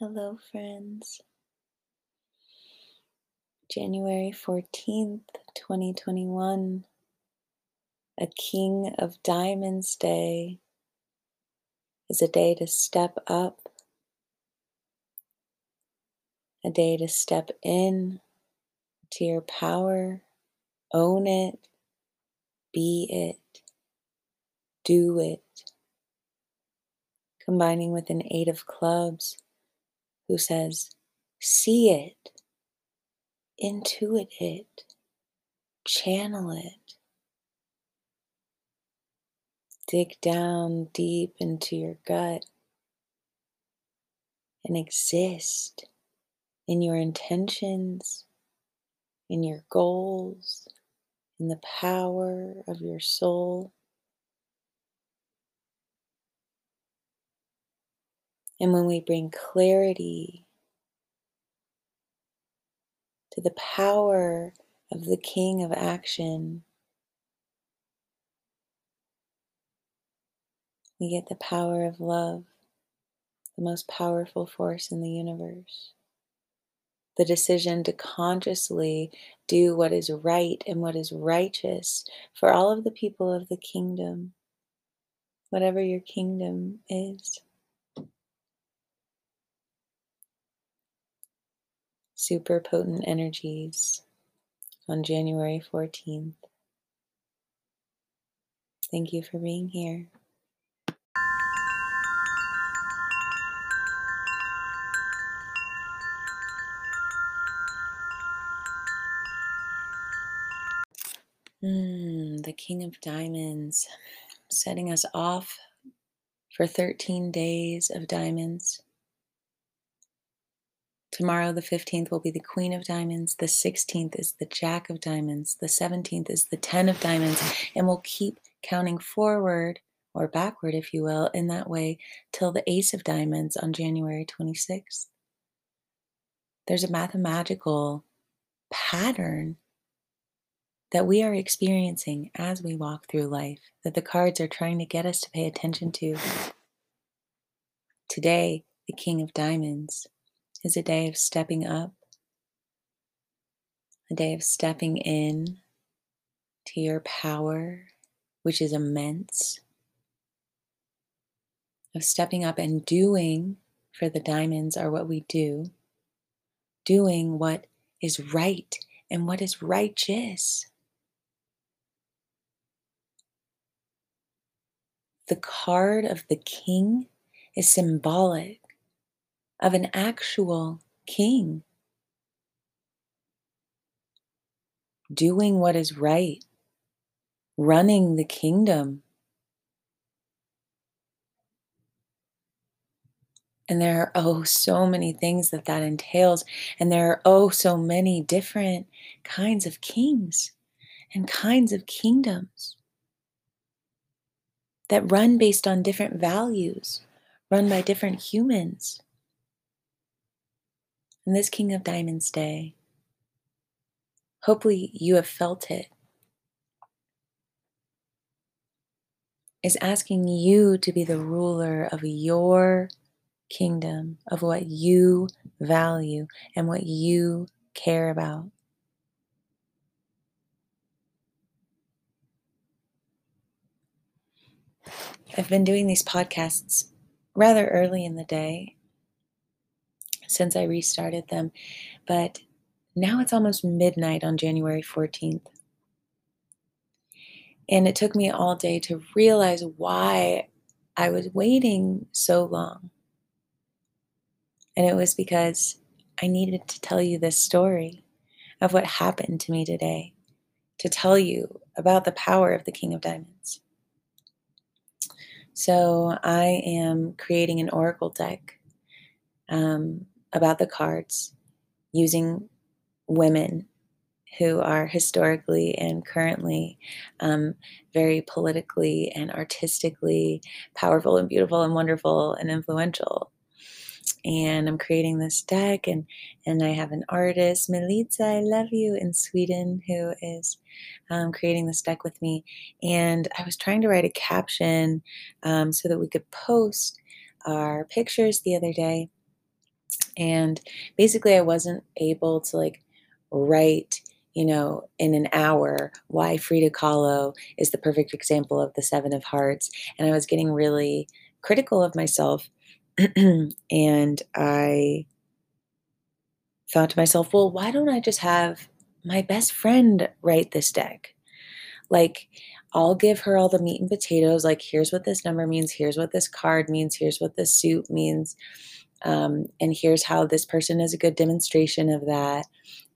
Hello, friends. January 14th, 2021, a King of Diamonds Day, is a day to step up, a day to step in to your power, own it, be it, do it. Combining with an Eight of Clubs who says, see it, intuit it, channel it. Dig down deep into your gut and exist in your intentions, in your goals, in the power of your soul. And when we bring clarity to the power of the King of Action, we get the power of love, the most powerful force in the universe. The decision to consciously do what is right and what is righteous for all of the people of the kingdom, whatever your kingdom is. Super potent energies on January 14th. Thank you for being here. Mm, the King of Diamonds, setting us off for 13 days of diamonds. Tomorrow, the 15th, will be the Queen of Diamonds. The 16th is the Jack of Diamonds. The 17th is the Ten of Diamonds. And we'll keep counting forward or backward, if you will, in that way till the Ace of Diamonds on January 26th. There's a mathematical pattern that we are experiencing as we walk through life that the cards are trying to get us to pay attention to. Today, the King of Diamonds is a day of stepping up, a day of stepping in to your power, which is immense, of stepping up and doing, for the diamonds are what we do, doing what is right and what is righteous. The card of the king is symbolic of an actual king. Doing what is right, running the kingdom. And there are oh so many things that that entails. And there are oh so many different kinds of kings and kinds of kingdoms that run based on different values, run by different humans in this King of Diamonds day. Hopefully, you have felt it. Is asking you to be the ruler of your kingdom, of what you value and what you care about. I've been doing these podcasts rather early in the day since I restarted them. But now it's almost midnight on January 14th. And it took me all day to realize why I was waiting so long. And it was because I needed to tell you this story of what happened to me today, to tell you about the power of the King of Diamonds. So I am creating an oracle deck um, about the cards using women who are historically and currently um, very politically and artistically powerful and beautiful and wonderful and influential. And I'm creating this deck, and and I have an artist, Melitza, I love you, in Sweden, who is um, creating this deck with me. And I was trying to write a caption um, so that we could post our pictures the other day And basically, I wasn't able to like write, you know, in an hour why Frida Kahlo is the perfect example of the Seven of Hearts. And I was getting really critical of myself. and I thought to myself, well, why don't I just have my best friend write this deck? Like, I'll give her all the meat and potatoes. Like, here's what this number means. Here's what this card means. Here's what this suit means. Um, and here's how this person is a good demonstration of that.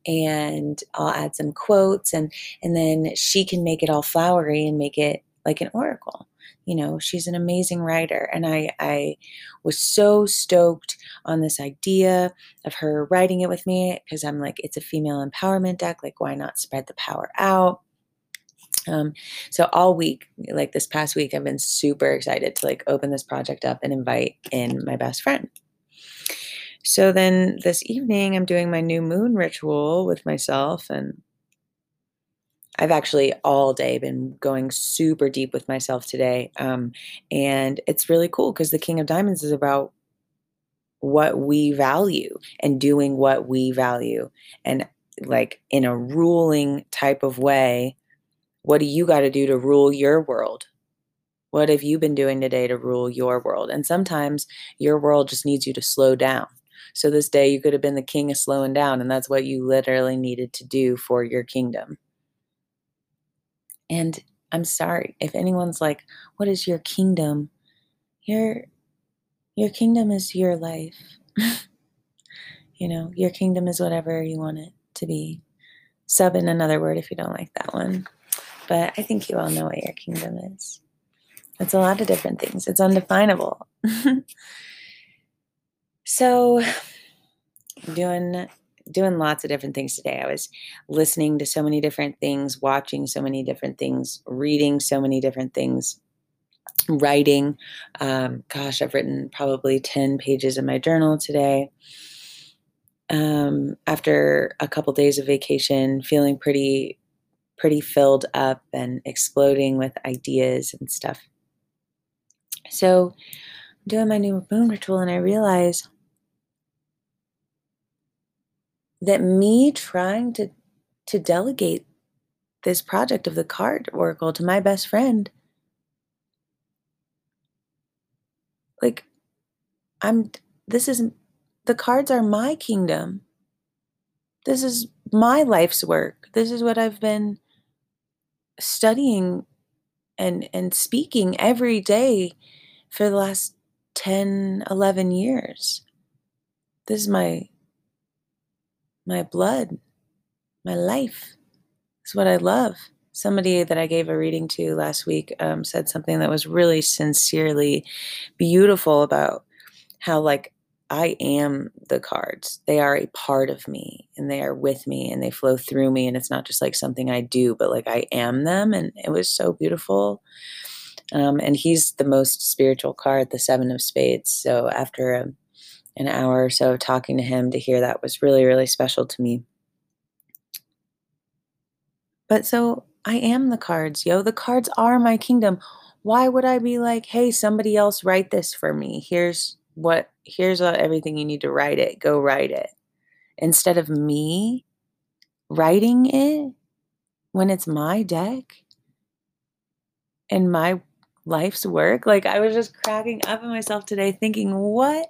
And I'll add some quotes, and and then she can make it all flowery and make it like an oracle. You know, she's an amazing writer, and I I was so stoked on this idea of her writing it with me because I'm like, it's a female empowerment deck. Like, why not spread the power out? Um, so all week, like this past week, I've been super excited to like open this project up and invite in my best friend. So then this evening, I'm doing my new moon ritual with myself, and I've actually all day been going super deep with myself today. Um, and it's really cool because the King of Diamonds is about what we value and doing what we value. And like in a ruling type of way, what do you got to do to rule your world? What have you been doing today to rule your world? And sometimes your world just needs you to slow down. So this day you could have been the king of slowing down, and that's what you literally needed to do for your kingdom. And I'm sorry if anyone's like, "What is your kingdom?" Your your kingdom is your life. you know, your kingdom is whatever you want it to be. Sub in another word if you don't like that one but I think you all know what your kingdom is. It's a lot of different things, it's undefinable. so, doing doing lots of different things today. I was listening to so many different things, watching so many different things, reading so many different things, writing. Um, gosh, I've written probably 10 pages in my journal today. Um, after a couple days of vacation, feeling pretty pretty filled up and exploding with ideas and stuff. So doing my new moon ritual and I realize that me trying to to delegate this project of the card oracle to my best friend like I'm this isn't the cards are my kingdom. This is my life's work. This is what I've been studying and and speaking every day for the last 10 11 years this is my my blood my life it's what i love somebody that i gave a reading to last week um, said something that was really sincerely beautiful about how like I am the cards. They are a part of me and they are with me and they flow through me. And it's not just like something I do, but like I am them. And it was so beautiful. Um, and he's the most spiritual card, the Seven of Spades. So after a, an hour or so talking to him to hear that was really, really special to me. But so I am the cards, yo. The cards are my kingdom. Why would I be like, hey, somebody else write this for me? Here's what here's everything you need to write it go write it instead of me writing it when it's my deck and my life's work like i was just cracking up at myself today thinking what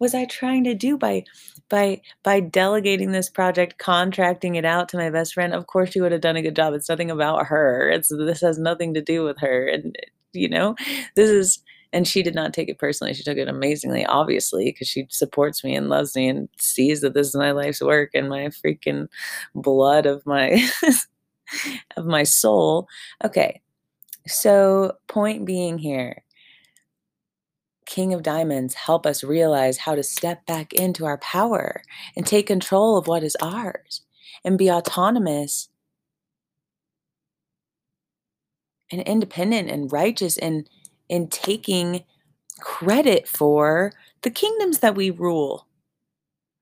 was i trying to do by by by delegating this project contracting it out to my best friend of course she would have done a good job it's nothing about her it's this has nothing to do with her and you know this is and she did not take it personally. She took it amazingly, obviously, because she supports me and loves me and sees that this is my life's work and my freaking blood of my of my soul. Okay. So, point being here, King of Diamonds help us realize how to step back into our power and take control of what is ours and be autonomous and independent and righteous and in taking credit for the kingdoms that we rule.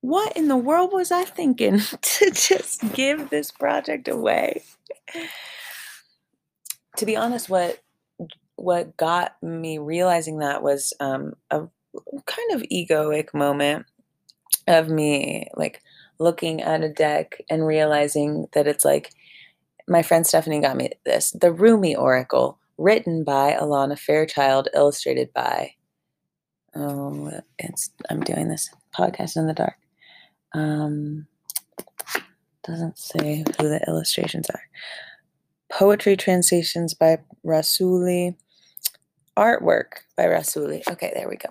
What in the world was I thinking to just give this project away? to be honest, what what got me realizing that was um, a kind of egoic moment of me like looking at a deck and realizing that it's like my friend Stephanie got me this the Rumi Oracle, written by Alana Fairchild, illustrated by. Oh, it's I'm doing this podcast in the dark. Um, doesn't say who the illustrations are. Poetry translations by Rassouli. Artwork by Rassouli. Okay, there we go.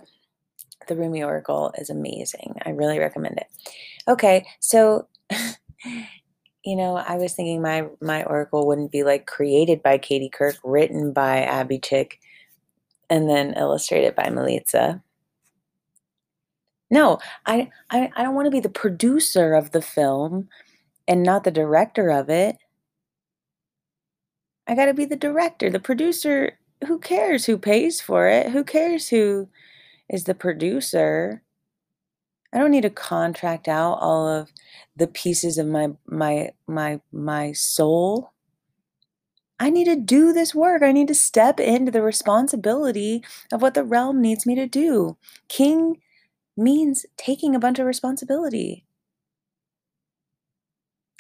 The Rumi Oracle is amazing. I really recommend it. Okay, so you know, I was thinking my my oracle wouldn't be like created by Katie Kirk, written by Abby Chick, and then illustrated by Melitza. No, I I, I don't want to be the producer of the film and not the director of it. I got to be the director. The producer, who cares who pays for it? Who cares who is the producer? I don't need to contract out all of the pieces of my my my my soul. I need to do this work. I need to step into the responsibility of what the realm needs me to do. King means taking a bunch of responsibility.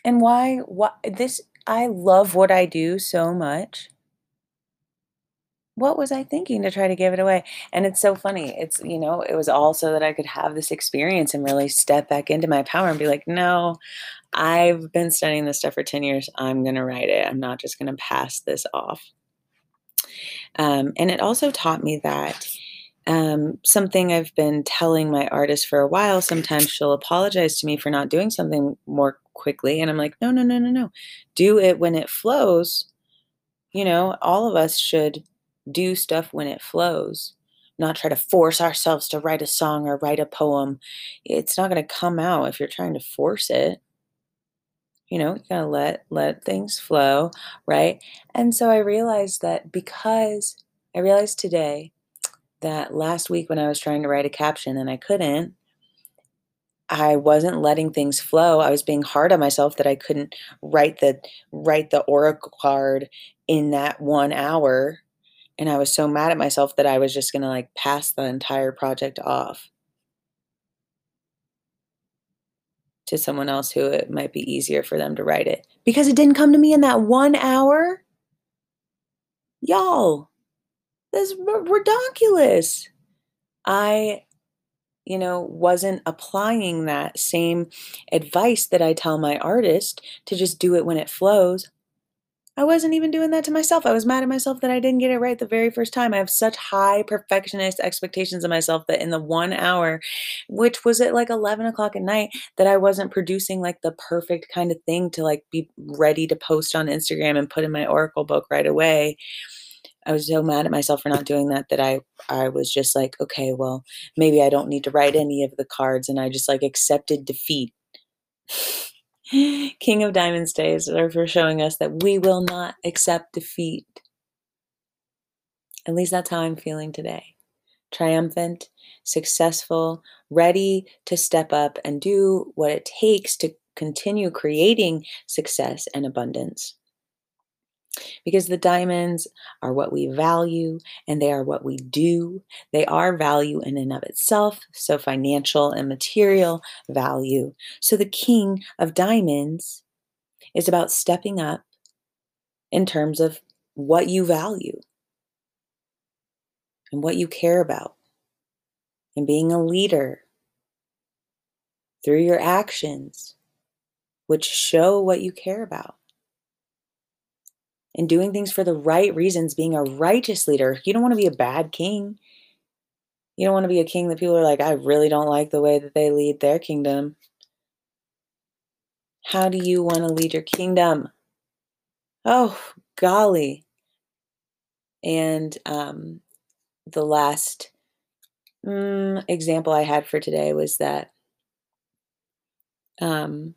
And why why this I love what I do so much what was I thinking to try to give it away? And it's so funny. It's, you know, it was all so that I could have this experience and really step back into my power and be like, no, I've been studying this stuff for 10 years. I'm going to write it. I'm not just going to pass this off. Um, and it also taught me that um, something I've been telling my artist for a while. Sometimes she'll apologize to me for not doing something more quickly. And I'm like, no, no, no, no, no. Do it when it flows. You know, all of us should do stuff when it flows, not try to force ourselves to write a song or write a poem. It's not going to come out if you're trying to force it. You know, you got to let let things flow, right? And so I realized that because I realized today that last week when I was trying to write a caption and I couldn't, I wasn't letting things flow. I was being hard on myself that I couldn't write the write the oracle card in that 1 hour and I was so mad at myself that I was just going to like pass the entire project off to someone else who it might be easier for them to write it because it didn't come to me in that one hour. Y'all, this is ridiculous. I, you know, wasn't applying that same advice that I tell my artist to just do it when it flows. I wasn't even doing that to myself. I was mad at myself that I didn't get it right the very first time. I have such high perfectionist expectations of myself that in the one hour, which was at like 11 o'clock at night, that I wasn't producing like the perfect kind of thing to like be ready to post on Instagram and put in my Oracle book right away. I was so mad at myself for not doing that that I I was just like, okay, well, maybe I don't need to write any of the cards and I just like accepted defeat. King of Diamonds days are for showing us that we will not accept defeat. At least that's how I'm feeling today. Triumphant, successful, ready to step up and do what it takes to continue creating success and abundance because the diamonds are what we value and they are what we do. They are value in and of itself, so financial and material value. So the king of diamonds is about stepping up in terms of what you value and what you care about and being a leader through your actions, which show what you care about and doing things for the right reasons, being a righteous leader. You don't want to be a bad king. You don't want to be a king that people are like, I really don't like the way that they lead their kingdom. How do you want to lead your kingdom? Oh, golly. And um, the last mm, example I had for today was that um,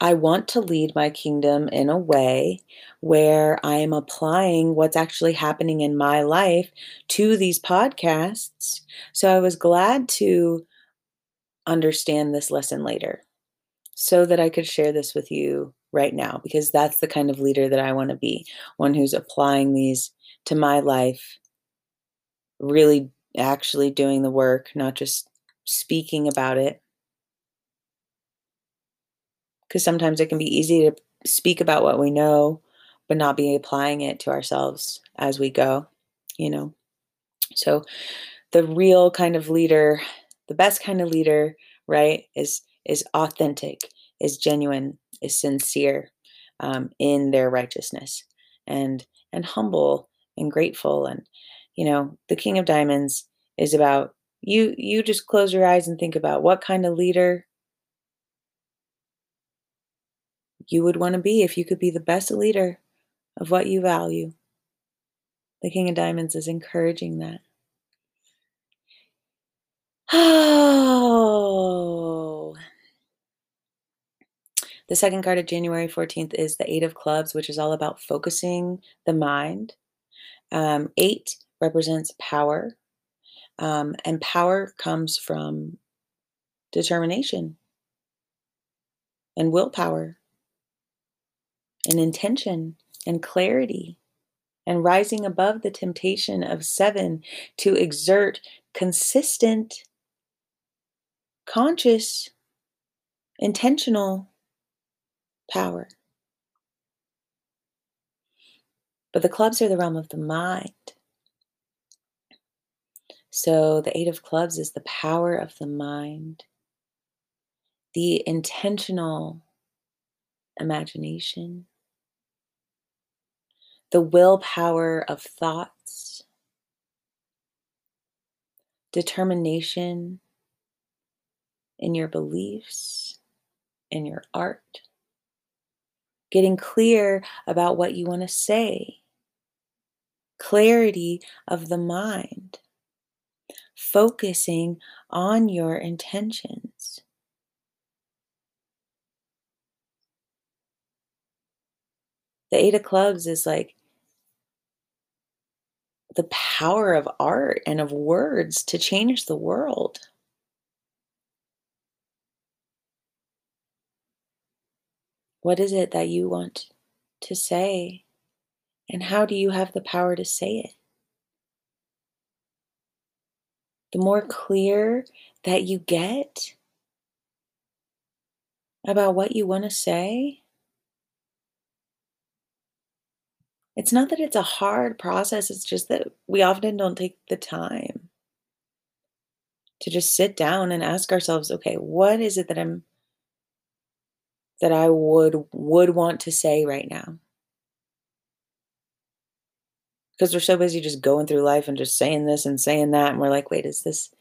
I want to lead my kingdom in a way where I am applying what's actually happening in my life to these podcasts. So I was glad to understand this lesson later so that I could share this with you right now because that's the kind of leader that I want to be one who's applying these to my life, really actually doing the work, not just speaking about it. Because sometimes it can be easy to speak about what we know, but not be applying it to ourselves as we go, you know. So the real kind of leader, the best kind of leader, right, is is authentic, is genuine, is sincere um, in their righteousness, and and humble and grateful. And you know, the King of Diamonds is about you. You just close your eyes and think about what kind of leader you would want to be if you could be the best leader of what you value. The King of Diamonds is encouraging that. Oh. The second card of January 14th is the Eight of Clubs, which is all about focusing the mind. Um, eight represents power, um, and power comes from determination and willpower and intention and clarity and rising above the temptation of seven to exert consistent, conscious, intentional power. But the clubs are the realm of the mind. So the Eight of Clubs is the power of the mind, the intentional imagination, the willpower of thoughts, determination in your beliefs, in your art, getting clear about what you want to say, clarity of the mind, focusing on your intentions. The Eight of Clubs is like the power of art and of words to change the world. What is it that you want to say? And how do you have the power to say it? The more clear that you get about what you want to say, It's not that it's a hard process, it's just that we often don't take the time to just sit down and ask ourselves, okay, what is it that I'm that I would would want to say right now? Because we're so busy just going through life and just saying this and saying that and we're like, wait, is this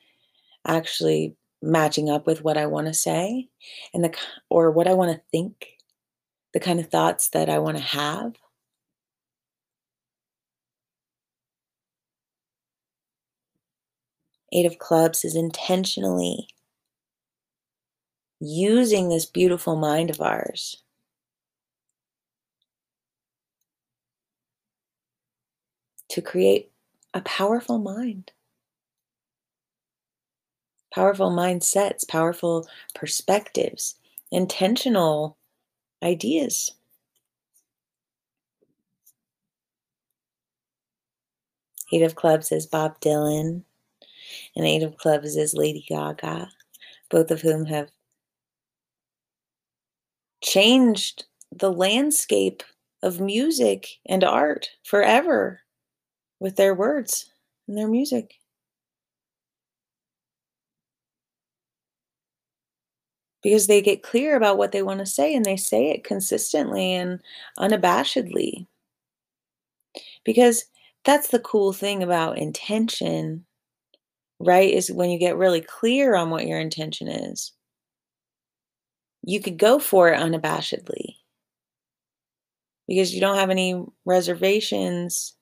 actually matching up with what I want to say and the or what I want to think, the kind of thoughts that I want to have? Eight of Clubs is intentionally using this beautiful mind of ours to create a powerful mind. Powerful mindsets, powerful perspectives, intentional ideas. Eight of Clubs is Bob Dylan and Eight of Clubs is Lady Gaga, both of whom have changed the landscape of music and art forever with their words and their music. Because they get clear about what they want to say and they say it consistently and unabashedly. Because that's the cool thing about intention right? Is when you get really clear on what your intention is. You could go for it unabashedly because you don't have any reservations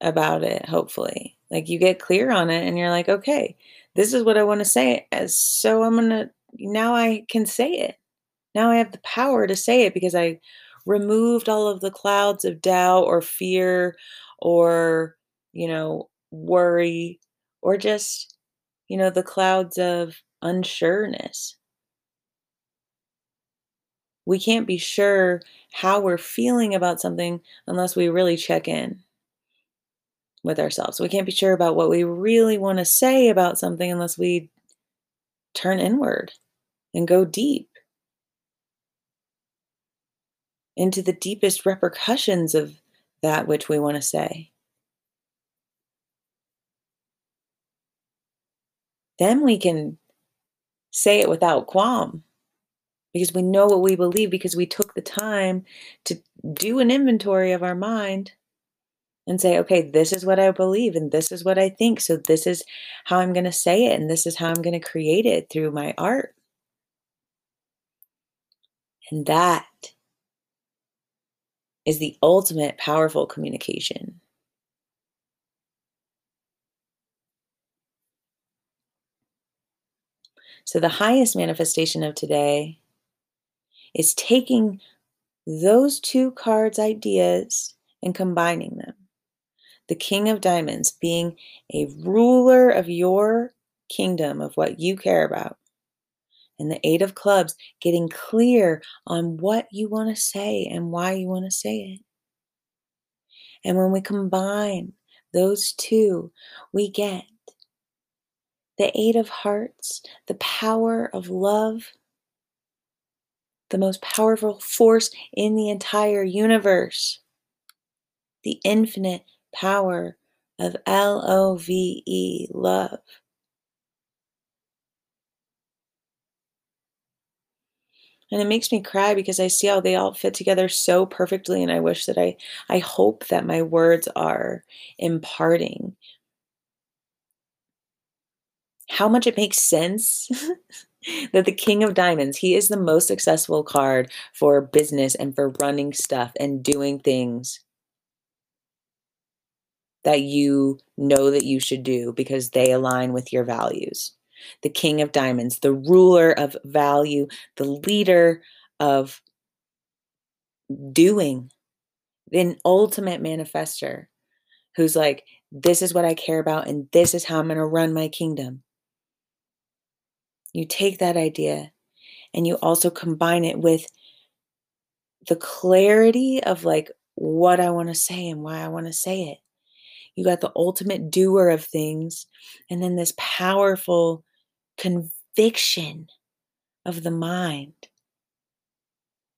about it, hopefully. Like you get clear on it and you're like, okay, this is what I want to say. As so I'm gonna now I can say it. Now I have the power to say it because I removed all of the clouds of doubt or fear or, you know, worry or just, you know, the clouds of unsureness. We can't be sure how we're feeling about something unless we really check in with ourselves. We can't be sure about what we really want to say about something unless we turn inward and go deep into the deepest repercussions of that which we want to say. Then we can say it without qualm because we know what we believe because we took the time to do an inventory of our mind and say, okay, this is what I believe and this is what I think. So this is how I'm going to say it and this is how I'm going to create it through my art. And that is the ultimate powerful communication. So, the highest manifestation of today is taking those two cards' ideas and combining them. The King of Diamonds being a ruler of your kingdom, of what you care about. And the Eight of Clubs getting clear on what you want to say and why you want to say it. And when we combine those two, we get the Eight of Hearts, the power of love, the most powerful force in the entire universe, the infinite power of L O V E, love. And it makes me cry because I see how they all fit together so perfectly. And I wish that I, I hope that my words are imparting how much it makes sense that the king of diamonds he is the most successful card for business and for running stuff and doing things that you know that you should do because they align with your values. The king of diamonds the ruler of value the leader of doing an ultimate manifester who's like this is what i care about and this is how i'm going to run my kingdom you take that idea and you also combine it with the clarity of like what I want to say and why I want to say it. You got the ultimate doer of things, and then this powerful conviction of the mind.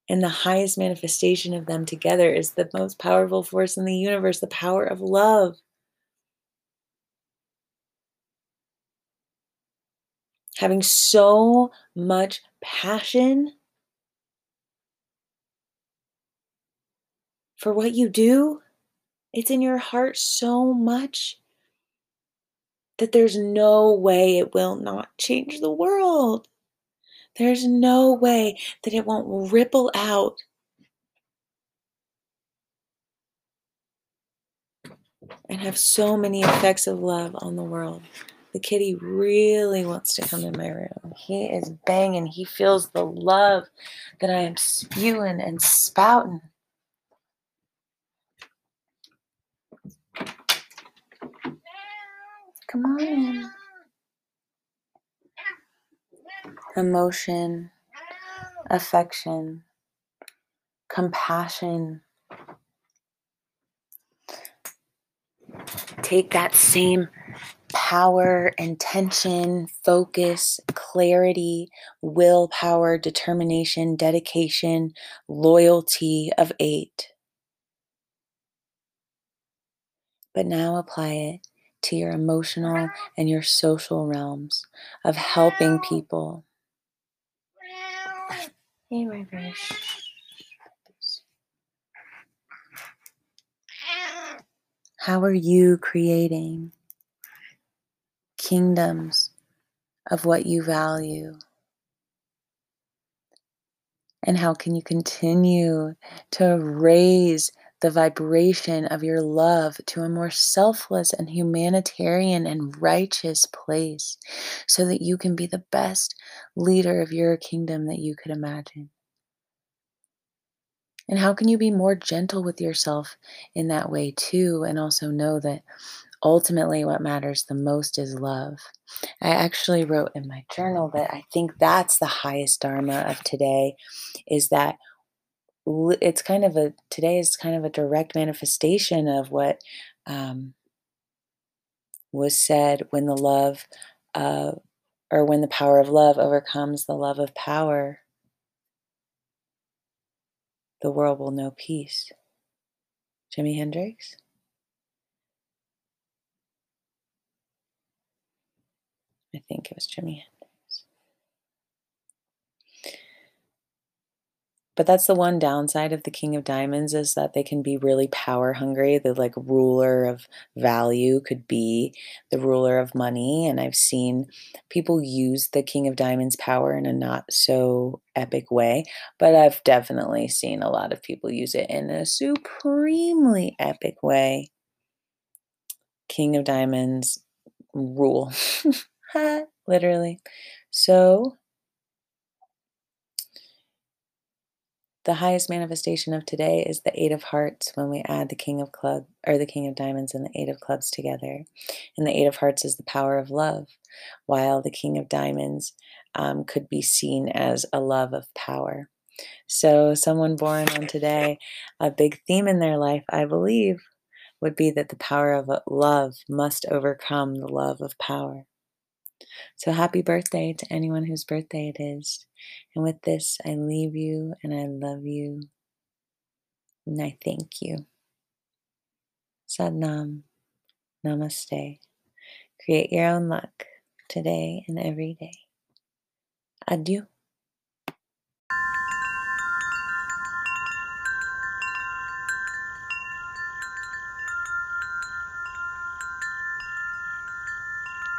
And the highest manifestation of them together is the most powerful force in the universe, the power of love. Having so much passion for what you do. It's in your heart so much that there's no way it will not change the world. There's no way that it won't ripple out and have so many effects of love on the world. The kitty really wants to come in my room. He is banging. He feels the love that I am spewing and spouting. Come on in. Emotion, affection, compassion. Take that same power, intention, focus, clarity, willpower, determination, dedication, loyalty of eight. But now apply it to your emotional and your social realms of helping people. Hey, my fish. How are you creating kingdoms of what you value? And how can you continue to raise the vibration of your love to a more selfless and humanitarian and righteous place so that you can be the best leader of your kingdom that you could imagine? And how can you be more gentle with yourself in that way too? And also know that ultimately what matters the most is love. I actually wrote in my journal that I think that's the highest dharma of today is that it's kind of a today is kind of a direct manifestation of what um, was said when the love or when the power of love overcomes the love of power, the world will know peace. Jimi Hendrix? I think it was Jimi Hendrix. But that's the one downside of the King of Diamonds is that they can be really power hungry. The like ruler of value could be the ruler of money. And I've seen people use the King of Diamonds power in a not so epic way. But I've definitely seen a lot of people use it in a supremely epic way. King of Diamonds rule. Literally. So The highest manifestation of today is the Eight of Hearts when we add the King of Club or the King of Diamonds and the Eight of Clubs together. And the Eight of Hearts is the power of love, while the King of Diamonds um, could be seen as a love of power. So, someone born on today, a big theme in their life, I believe, would be that the power of love must overcome the love of power. So happy birthday to anyone whose birthday it is. And with this, I leave you and I love you. And I thank you. Sat Nam. Namaste. Create your own luck today and every day. Adieu.